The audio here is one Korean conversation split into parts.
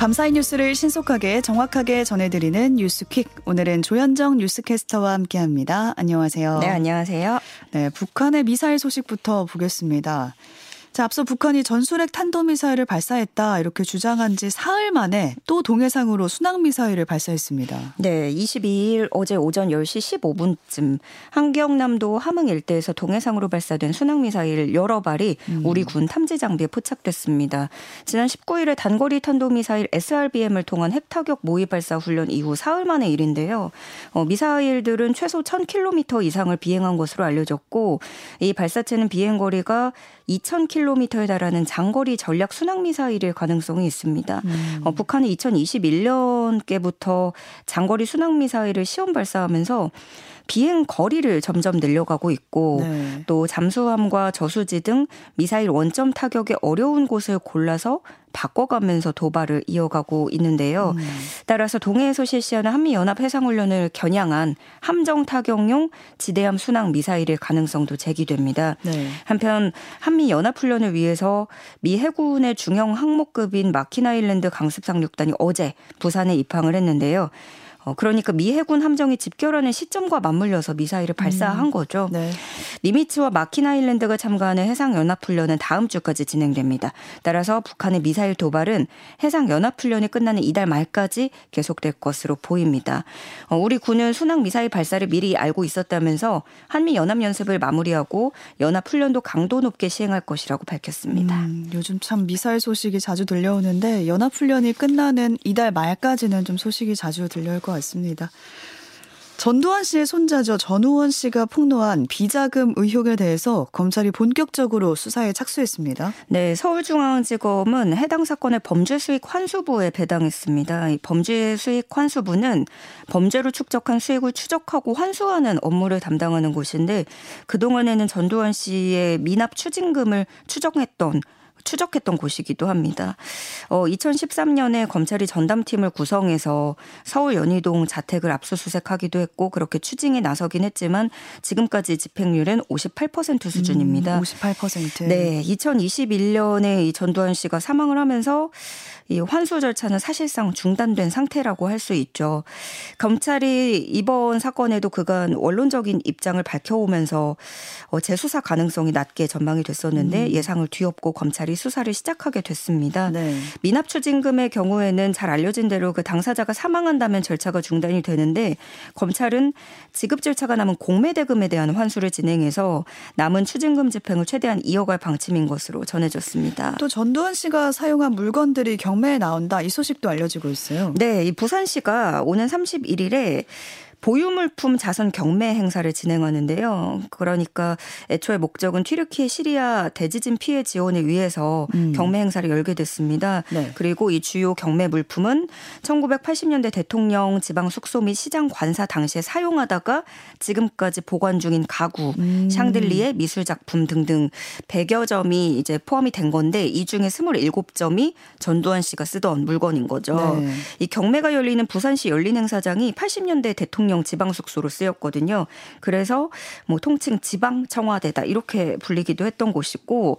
밤사이 뉴스를 신속하게 정확하게 전해드리는 뉴스퀵. 오늘은 조현정 뉴스캐스터와 함께합니다. 안녕하세요. 네, 안녕하세요. 네, 북한의 미사일 소식부터 보겠습니다. 자, 앞서 북한이 전술핵 탄도미사일을 발사했다 이렇게 주장한 지 사흘 만에 또 동해상으로 순항미사일을 발사했습니다. 네, 22일 어제 오전 10시 15분쯤 한경남도 함흥 일대에서 동해상으로 발사된 순항미사일 여러 발이 음. 우리 군 탐지 장비에 포착됐습니다. 지난 19일에 단거리 탄도미사일 SRBM을 통한 핵타격 모의 발사 훈련 이후 사흘 만의 일인데요. 어, 미사일들은 최소 1000km 이상을 비행한 것으로 알려졌고 이 발사체는 비행 거리가 2,000km 에 달하는 장거리 전략 순항 미사일일 가능성이 있습니다. 음. 어, 북한이 2021년께부터 장거리 순항 미사일을 시험 발사하면서 비행 거리를 점점 늘려가고 있고 네. 또 잠수함과 저수지 등 미사일 원점 타격에 어려운 곳을 골라서 바꿔가면서 도발을 이어가고 있는데요. 음. 따라서 동해에서 실시하는 한미 연합 해상 훈련을 겨냥한 함정 타격용 지대함 순항 미사일일 가능성도 제기됩니다. 네. 한편 한미 연합 훈련을 위해서 미 해군의 중형 항목급인 마킨 아일랜드 강습 상륙단이 어제 부산에 입항을 했는데요. 어, 그러니까 미 해군 함정이 집결하는 시점과 맞물려서 미사일을 발사한 음. 거죠. 네. 니미츠와 마킨 아일랜드가 참가하는 해상 연합 훈련은 다음 주까지 진행됩니다. 따라서 북한의 미사일 도발은 해상 연합 훈련이 끝나는 이달 말까지 계속될 것으로 보입니다. 어, 우리 군은 순항 미사일 발사를 미리 알고 있었다면서 한미 연합 연습을 마무리하고 연합 훈련도 강도 높게 시행할 것이라고 밝혔습니다. 음, 요즘 참 미사일 소식이 자주 들려오는데 연합 훈련이 끝나는 이달 말까지는 좀 소식이 자주 들려올 것 같습니다. 전두환 씨의 손자죠. 전우원 씨가 폭로한 비자금 의혹에 대해서 검찰이 본격적으로 수사에 착수했습니다. 네, 서울중앙지검은 해당 사건을 범죄 수익 환수부에 배당했습니다. 이 범죄 수익 환수부는 범죄로 축적한 수익을 추적하고 환수하는 업무를 담당하는 곳인데 그동안에는 전두환 씨의 미납 추징금을 추정했던 추적했던 곳이기도 합니다. 어, 2013년에 검찰이 전담팀을 구성해서 서울 연희동 자택을 압수수색하기도 했고 그렇게 추징에 나서긴 했지만 지금까지 집행률은 58% 수준입니다. 음, 58%. 네, 2021년에 이 전두환 씨가 사망을 하면서 이 환수 절차는 사실상 중단된 상태라고 할 수 있죠. 검찰이 이번 사건에도 그간 원론적인 입장을 밝혀오면서 어, 재수사 가능성이 낮게 전망이 됐었는데 음. 예상을 뒤엎고 검찰이 수사를 시작하게 됐습니다. 네. 미납 추징금의 경우에는 잘 알려진 대로 그 당사자가 사망한다면 절차가 중단이 되는데 검찰은 지급 절차가 남은 공매 대금에 대한 환수를 진행해서 남은 추징금 집행을 최대한 이어갈 방침인 것으로 전해졌습니다. 또 전두환 씨가 사용한 물건들이 경 경매에 나온다 이 소식도 알려지고 있어요. 네, 이 부산시가 오는 31일에 보유물품 자선 경매 행사를 진행하는데요. 그러니까 애초에 목적은 튀르키예 시리아 대지진 피해 지원을 위해서 음. 경매 행사를 열게 됐습니다. 네. 그리고 이 주요 경매 물품은 1980년대 대통령 지방 숙소 및 시장 관사 당시에 사용하다가 지금까지 보관 중인 가구, 음. 샹들리에 미술 작품 등등 100여 점이 이제 포함이 된 건데 이 중에 27점이 전두환 씨가 쓰던 물건인 거죠. 네. 이 경매가 열리는 부산시 열린 행사장이 80년대 대통령 대통령 지방 숙소로 쓰였거든요. 그래서 뭐 통칭 지방 청와대다 이렇게 불리기도 했던 곳이고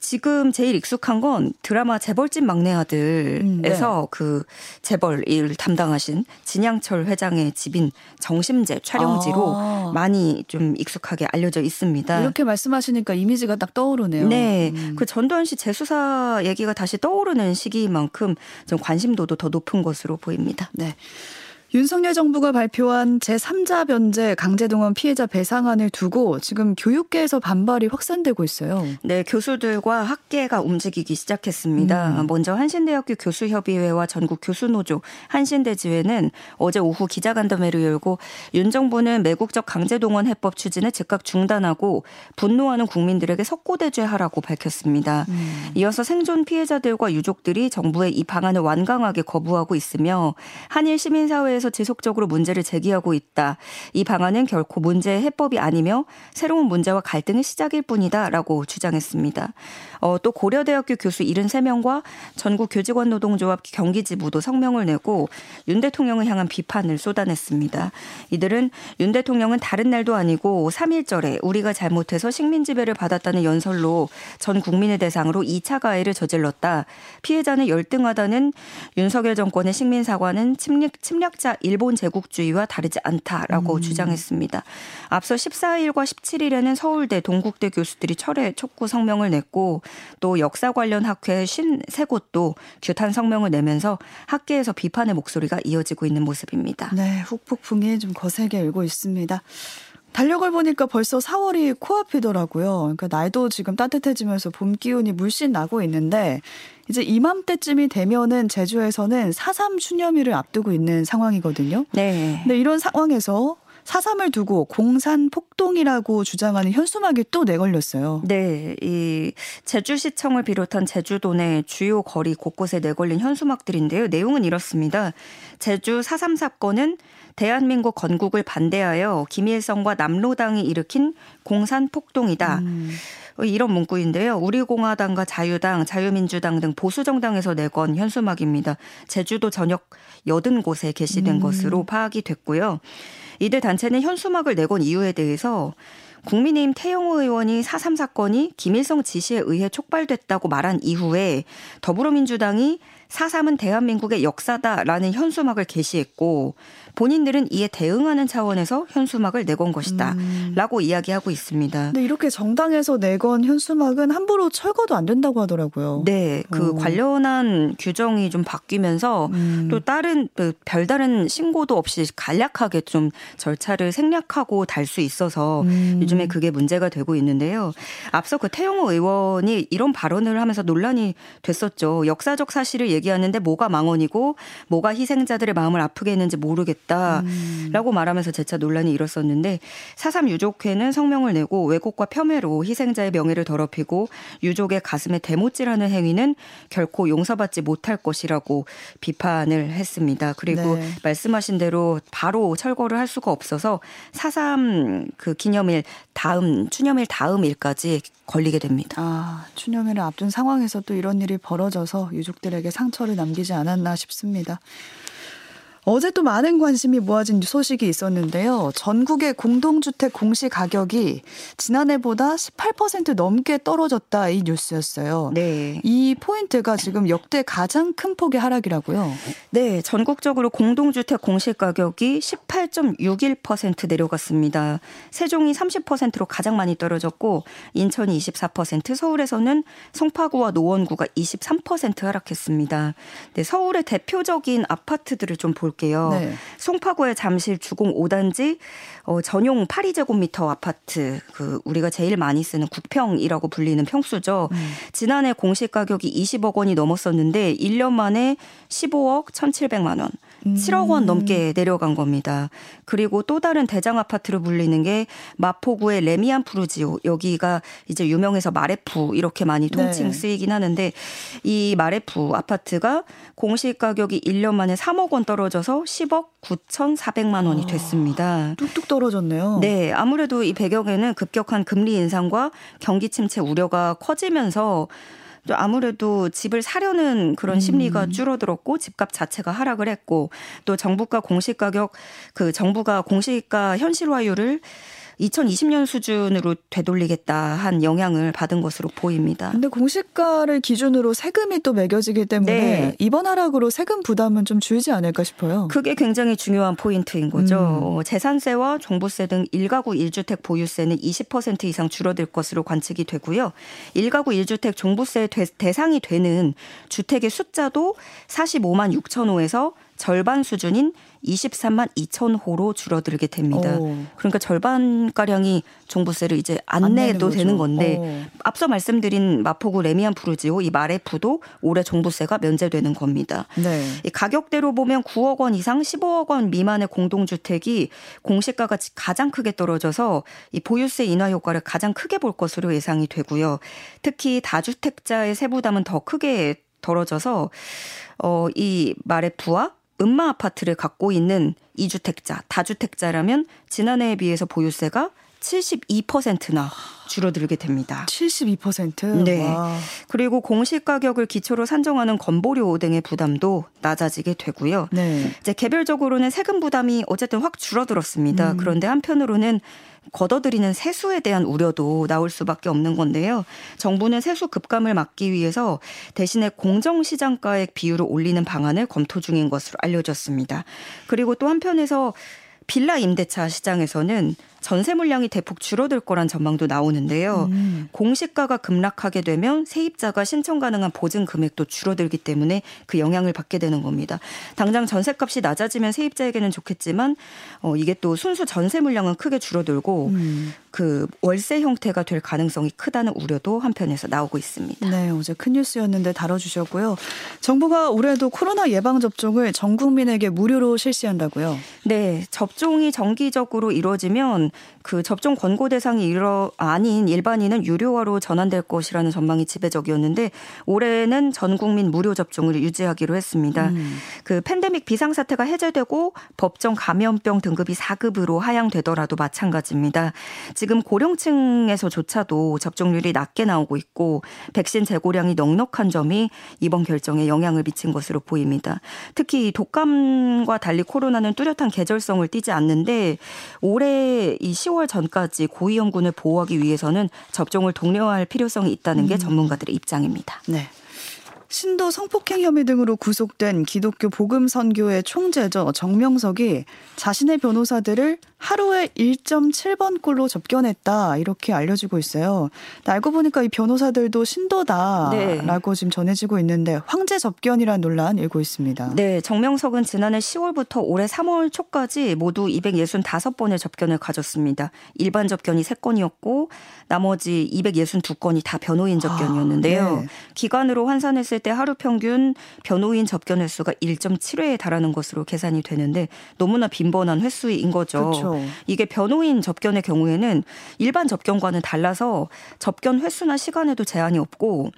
지금 제일 익숙한 건 드라마 재벌집 막내 아들에서 음, 네. 그 재벌 일 담당하신 진양철 회장의 집인 정심제 촬영지로 아. 많이 좀 익숙하게 알려져 있습니다. 이렇게 말씀하시니까 이미지가 딱 떠오르네요. 네. 음. 그 전두환 씨 재수사 얘기가 다시 떠오르는 시기만큼 좀 관심도도 더 높은 것으로 보입니다. 네. 윤석열 정부가 발표한 제3자 변제 강제동원 피해자 배상안을 두고 지금 교육계에서 반발이 확산되고 있어요. 네, 교수들과 학계가 움직이기 시작했습니다. 음. 먼저 한신대학교 교수협의회와 전국 교수노조 한신대지회는 어제 오후 기자간담회를 열고 윤 정부는 매국적 강제동원 해법 추진을 즉각 중단하고 분노하는 국민들에게 석고대죄하라고 밝혔습니다. 음. 이어서 생존 피해자들과 유족들이 정부의 이 방안을 완강하게 거부하고 있으며 한일 시민사회에서 계속해서 지속적으로 문제를 제기하고 있다. 이 방안은 결코 문제의 해법이 아니며 새로운 문제와 갈등의 시작일 뿐이다라고 주장했습니다. 어, 또 고려대학교 교수 73명과 전국 교직원 노동조합 경기지부도 성명을 내고 윤 대통령을 향한 비판을 쏟아냈습니다. 이들은 윤 대통령은 다른 날도 아니고 3일절에 우리가 잘못해서 식민 지배를 받았다는 연설로 전 국민의 대상으로 2차 가해를 저질렀다. 피해자는 열등하다는 윤석열 정권의 식민 사과는 침략, 침략 자 일본 제국주의와 다르지 않다라고 음. 주장했습니다. 앞서 14일과 17일에는 서울대 동국대 교수들이 철회 촉구 성명을 냈고 또 역사 관련 학회 53곳도 규탄 성명을 내면서 학계에서 비판의 목소리가 이어지고 있는 모습입니다. 네, 후폭풍이 좀 거세게 일고 있습니다. 달력을 보니까 벌써 4월이 코앞이더라고요. 그러니까 날도 지금 따뜻해지면서 봄 기운이 물씬 나고 있는데 이제 이맘때쯤이 되면은 제주에서는 4.3 추념일을 앞두고 있는 상황이거든요. 네. 근데 이런 상황에서 사삼을 두고 공산 폭동이라고 주장하는 현수막이 또 내걸렸어요. 네, 이 제주시청을 비롯한 제주도 내 주요 거리 곳곳에 내걸린 현수막들인데요. 내용은 이렇습니다. 제주 사삼 사건은 대한민국 건국을 반대하여 김일성과 남로당이 일으킨 공산 폭동이다. 음. 이런 문구인데요. 우리공화당과 자유당, 자유민주당 등 보수정당에서 내건 현수막입니다. 제주도 전역 80곳에 게시된 음. 것으로 파악이 됐고요. 이들 단체는 현수막을 내건 이유에 대해서 국민의힘 태영호 의원이 4.3 사건이 김일성 지시에 의해 촉발됐다고 말한 이후에 더불어민주당이 4.3은 대한민국의 역사다라는 현수막을 게시했고 본인들은 이에 대응하는 차원에서 현수막을 내건 것이다. 음. 라고 이야기하고 있습니다. 근데 이렇게 정당에서 내건 현수막은 함부로 철거도 안 된다고 하더라고요. 네. 그 오. 관련한 규정이 좀 바뀌면서 음. 또 다른 그 별다른 신고도 없이 간략하게 좀 절차를 생략하고 달 수 있어서 음. 요즘에 그게 문제가 되고 있는데요. 앞서 그 태영호 의원이 이런 발언을 하면서 논란이 됐었죠. 역사적 사실을 얘기 하는데 뭐가 망언이고 뭐가 희생자들의 마음을 아프게 했는지 모르겠다. 있다라고 음. 말하면서 재차 논란이 일었었는데 사삼 유족회는 성명을 내고 왜곡과 폄훼로 희생자의 명예를 더럽히고 유족의 가슴에 대못질하는 행위는 결코 용서받지 못할 것이라고 비판을 했습니다. 그리고 네. 말씀하신 대로 바로 철거를 할 수가 없어서 사삼 그 기념일 다음 추념일 다음 일까지 걸리게 됩니다. 아, 추념일을 앞둔 상황에서 또 이런 일이 벌어져서 유족들에게 상처를 남기지 않았나 싶습니다. 어제 또 많은 관심이 모아진 소식이 있었는데요. 전국의 공동주택 공시 가격이 지난해보다 18% 넘게 떨어졌다 이 뉴스였어요. 네. 이 포인트가 지금 역대 가장 큰 폭의 하락이라고요. 네, 전국적으로 공동주택 공시 가격이 18.61% 내려갔습니다. 세종이 30%로 가장 많이 떨어졌고 인천이 24%, 서울에서는 송파구와 노원구가 23% 하락했습니다. 네, 서울의 대표적인 아파트들을 좀볼 볼게요. 네. 송파구의 잠실 주공 5단지 어, 전용 8제곱미터 아파트 그 우리가 제일 많이 쓰는 국평이라고 불리는 평수죠. 음. 지난해 공시 가격이 20억 원이 넘었었는데 1년 만에 15억 1,700만 원. 7억 원 음. 넘게 내려간 겁니다. 그리고 또 다른 대장 아파트로 불리는 게 마포구의 래미안 푸르지오 여기가 이제 유명해서 마래푸 이렇게 많이 통칭 네. 쓰이긴 하는데 이 마래푸 아파트가 공시 가격이 1년 만에 3억 원 떨어져서 10억 9,400만 원이 아, 됐습니다. 뚝뚝 떨어졌네요. 네, 아무래도 이 배경에는 급격한 금리 인상과 경기 침체 우려가 커지면서 아무래도 집을 사려는 그런 심리가 음. 줄어들었고 집값 자체가 하락을 했고 또 정부가 공시가격 그 정부가 공시가 현실화율을 2020년 수준으로 되돌리겠다 한 영향을 받은 것으로 보입니다. 근데 공시가를 기준으로 세금이 또 매겨지기 때문에 네. 이번 하락으로 세금 부담은 좀 줄지 않을까 싶어요. 그게 굉장히 중요한 포인트인 거죠. 음. 어, 재산세와 종부세 등 1가구 1주택 보유세는 20% 이상 줄어들 것으로 관측이 되고요. 1가구 1주택 종부세 대상이 되는 주택의 숫자도 45만 6천 호에서 절반 수준인 23만 2천 호로 줄어들게 됩니다. 오. 그러니까 절반 가량이 종부세를 이제 안, 안 내도 되는 건데 오. 앞서 말씀드린 마포구 래미안 푸르지오 이 마래푸도 올해 종부세가 면제되는 겁니다. 네. 이 가격대로 보면 9억 원 이상 15억 원 미만의 공동주택이 공시가가 가장 크게 떨어져서 이 보유세 인하 효과를 가장 크게 볼 것으로 예상이 되고요. 특히 다주택자의 세부담은 더 크게 떨어져서 어, 이 마레프와 음마 아파트를 갖고 있는 2주택자, 다주택자라면 지난해에 비해서 보유세가 72%나 줄어들게 됩니다. 72%? 네. 와. 그리고 공시 가격을 기초로 산정하는 건보료 등의 부담도 낮아지게 되고요. 네. 이제 개별적으로는 세금 부담이 어쨌든 확 줄어들었습니다. 음. 그런데 한편으로는 걷어들이는 세수에 대한 우려도 나올 수밖에 없는 건데요. 정부는 세수 급감을 막기 위해서 대신에 공정시장가액 비율을 올리는 방안을 검토 중인 것으로 알려졌습니다. 그리고 또 한편에서 빌라 임대차 시장에서는 전세 물량이 대폭 줄어들 거란 전망도 나오는데요. 음. 공시가가 급락하게 되면 세입자가 신청 가능한 보증 금액도 줄어들기 때문에 그 영향을 받게 되는 겁니다. 당장 전세값이 낮아지면 세입자에게는 좋겠지만 어 이게 또 순수 전세 물량은 크게 줄어들고 음. 그 월세 형태가 될 가능성이 크다는 우려도 한편에서 나오고 있습니다. 네, 어제 큰 뉴스였는데 다뤄주셨고요. 정부가 올해도 코로나 예방 접종을 전 국민에게 무료로 실시한다고요. 네, 접종이 정기적으로 이루어지면 그 접종 권고 대상이 일어 아닌 일반인은 유료화로 전환될 것이라는 전망이 지배적이었는데 올해는 전 국민 무료 접종을 유지하기로 했습니다. 음. 그 팬데믹 비상 사태가 해제되고 법정 감염병 등급이 4급으로 하향되더라도 마찬가지입니다. 지금 고령층에서조차도 접종률이 낮게 나오고 있고 백신 재고량이 넉넉한 점이 이번 결정에 영향을 미친 것으로 보입니다. 특히 독감과 달리 코로나는 뚜렷한 계절성을 띠지 않는데 올해 이 10월 전까지 고위험군을 보호하기 위해서는 접종을 독려할 필요성이 있다는 게 전문가들의 입장입니다. 네. 신도 성폭행 혐의 등으로 구속된 기독교 복음 선교의 총재죠 정명석이 자신의 변호사들을 하루에 1.7번 꼴로 접견했다 이렇게 알려지고 있어요. 알고 보니까 이 변호사들도 신도다라고 네. 지금 전해지고 있는데 황제 접견이란 논란 일고 있습니다. 네, 정명석은 지난해 10월부터 올해 3월 초까지 모두 265번의 접견을 가졌습니다. 일반 접견이 3건이었고 나머지 262건이 다 변호인 접견이었는데요. 아, 네. 기간으로 환산했을 때 하루 평균 변호인 접견 횟수가 1.7회에 달하는 것으로 계산이 되는데 너무나 빈번한 횟수인 거죠. 그렇죠. 이게 변호인 접견의 경우에는 일반 접견과는 달라서 접견 횟수나 시간에도 제한이 없고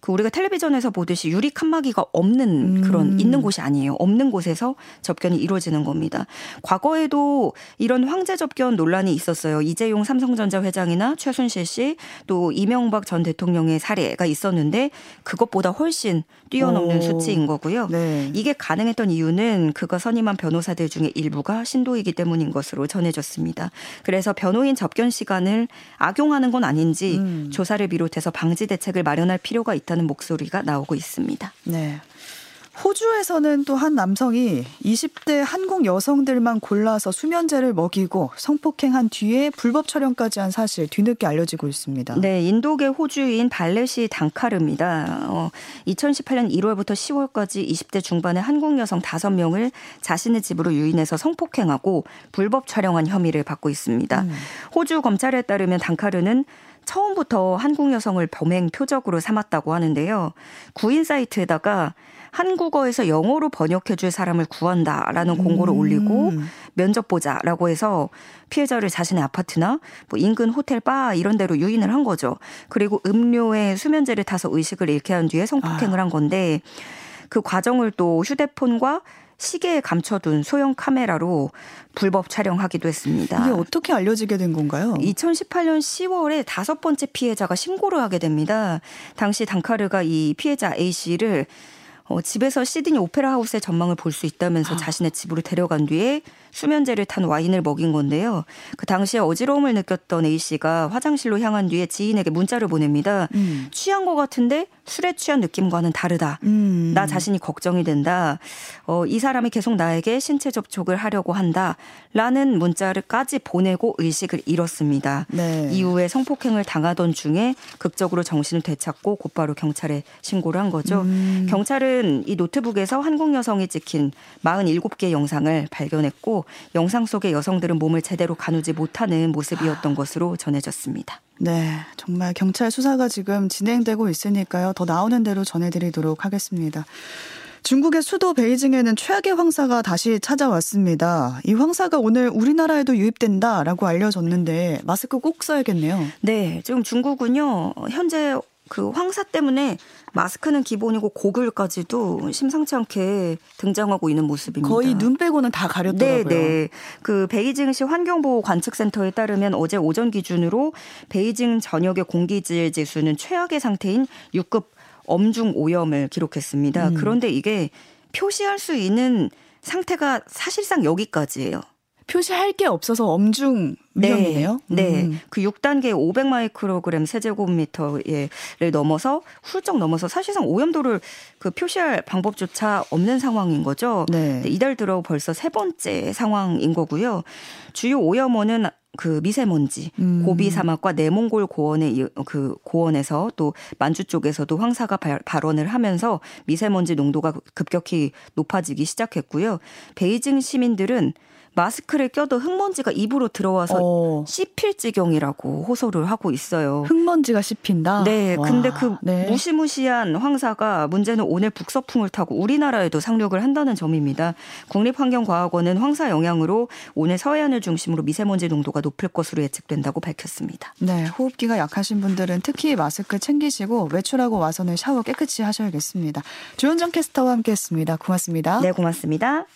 그 우리가 텔레비전에서 보듯이 유리 칸막이가 없는 그런 음. 있는 곳이 아니에요. 없는 곳에서 접견이 이루어지는 겁니다. 과거에도 이런 황제 접견 논란이 있었어요. 이재용 삼성전자 회장이나 최순실 씨 또 이명박 전 대통령의 사례가 있었는데 그것보다 훨씬 뛰어넘는 오. 수치인 거고요. 네. 이게 가능했던 이유는 그가 선임한 변호사들 중에 일부가 신도이기 때문인 것으로 전해졌습니다. 그래서 변호인 접견 시간을 악용하는 건 아닌지 음. 조사를 비롯해서 방지 대책을 마련할 필요가 있다는 목소리가 나오고 있습니다. 네. 호주에서는 또 한 남성이 20대 한국 여성들만 골라서 수면제를 먹이고 성폭행한 뒤에 불법 촬영까지 한 사실 뒤늦게 알려지고 있습니다. 네, 인도계 호주인 발레시 단카르입니다. 어, 2018년 1월부터 10월까지 20대 중반의 한국 여성 5명을 자신의 집으로 유인해서 성폭행하고 불법 촬영한 혐의를 받고 있습니다. 음. 호주 검찰에 따르면 단카르는 처음부터 한국 여성을 범행 표적으로 삼았다고 하는데요. 구인 사이트에다가 한국어에서 영어로 번역해 줄 사람을 구한다라는 공고를 음. 올리고 면접 보자라고 해서 피해자를 자신의 아파트나 뭐 인근 호텔 바 이런 데로 유인을 한 거죠. 그리고 음료에 수면제를 타서 의식을 잃게 한 뒤에 성폭행을 아. 한 건데 그 과정을 또 휴대폰과 시계에 감춰둔 소형 카메라로 불법 촬영하기도 했습니다. 이게 어떻게 알려지게 된 건가요? 2018년 10월에 다섯 번째 피해자가 신고를 하게 됩니다. 당시 단카르가 이 피해자 A 씨를 어, 집에서 시드니 오페라 하우스의 전망을 볼 수 있다면서 아. 자신의 집으로 데려간 뒤에 수면제를 탄 와인을 먹인 건데요. 그 당시에 어지러움을 느꼈던 A 씨가 화장실로 향한 뒤에 지인에게 문자를 보냅니다. 음. 취한 것 같은데 술에 취한 느낌과는 다르다. 음. 나 자신이 걱정이 된다. 어, 이 사람이 계속 나에게 신체 접촉을 하려고 한다. 라는 문자를까지 보내고 의식을 잃었습니다. 네. 이후에 성폭행을 당하던 중에 극적으로 정신을 되찾고 곧바로 경찰에 신고를 한 거죠. 음. 경찰은 이 노트북에서 한국 여성이 찍힌 47개 영상을 발견했고 영상 속의 여성들은 몸을 제대로 가누지 못하는 모습이었던 것으로 전해졌습니다. 네, 정말 경찰 수사가 지금 진행되고 있으니까요. 더 나오는 대로 전해드리도록 하겠습니다. 중국의 수도 베이징에는 최악의 황사가 다시 찾아왔습니다. 이 황사가 오늘 우리나라에도 유입된다라고 알려졌는데 마스크 꼭 써야겠네요. 네, 지금 중국은요 현재 그 황사 때문에 마스크는 기본이고 고글까지도 심상치 않게 등장하고 있는 모습입니다. 거의 눈 빼고는 다 가렸더라고요. 네, 네. 그 베이징시 환경보호 관측센터에 따르면 어제 오전 기준으로 베이징 전역의 공기질 지수는 최악의 상태인 6급 엄중 오염을 기록했습니다. 음. 그런데 이게 표시할 수 있는 상태가 사실상 여기까지예요. 표시할 게 없어서 엄중 위험이네요. 네. 네. 음. 그 6단계 500마이크로그램 세제곱미터를 넘어서 훌쩍 넘어서 사실상 오염도를 그 표시할 방법조차 없는 상황인 거죠. 네. 이달 들어 벌써 세 번째 상황인 거고요. 주요 오염원은 그 미세먼지, 음. 고비 사막과 내몽골 고원의 그 고원에서 또 만주 쪽에서도 황사가 발원을 하면서 미세먼지 농도가 급격히 높아지기 시작했고요. 베이징 시민들은 마스크를 껴도 흙먼지가 입으로 들어와서 어. 씹힐 지경이라고 호소를 하고 있어요. 흙먼지가 씹힌다? 네. 와. 근데 그 네. 무시무시한 황사가 문제는 오늘 북서풍을 타고 우리나라에도 상륙을 한다는 점입니다. 국립환경과학원은 황사 영향으로 오늘 서해안을 중심으로 미세먼지 농도가 높을 것으로 예측된다고 밝혔습니다. 네. 호흡기가 약하신 분들은 특히 마스크 챙기시고 외출하고 와서는 샤워 깨끗이 하셔야겠습니다. 조현정 캐스터와 함께했습니다. 고맙습니다. 네, 고맙습니다.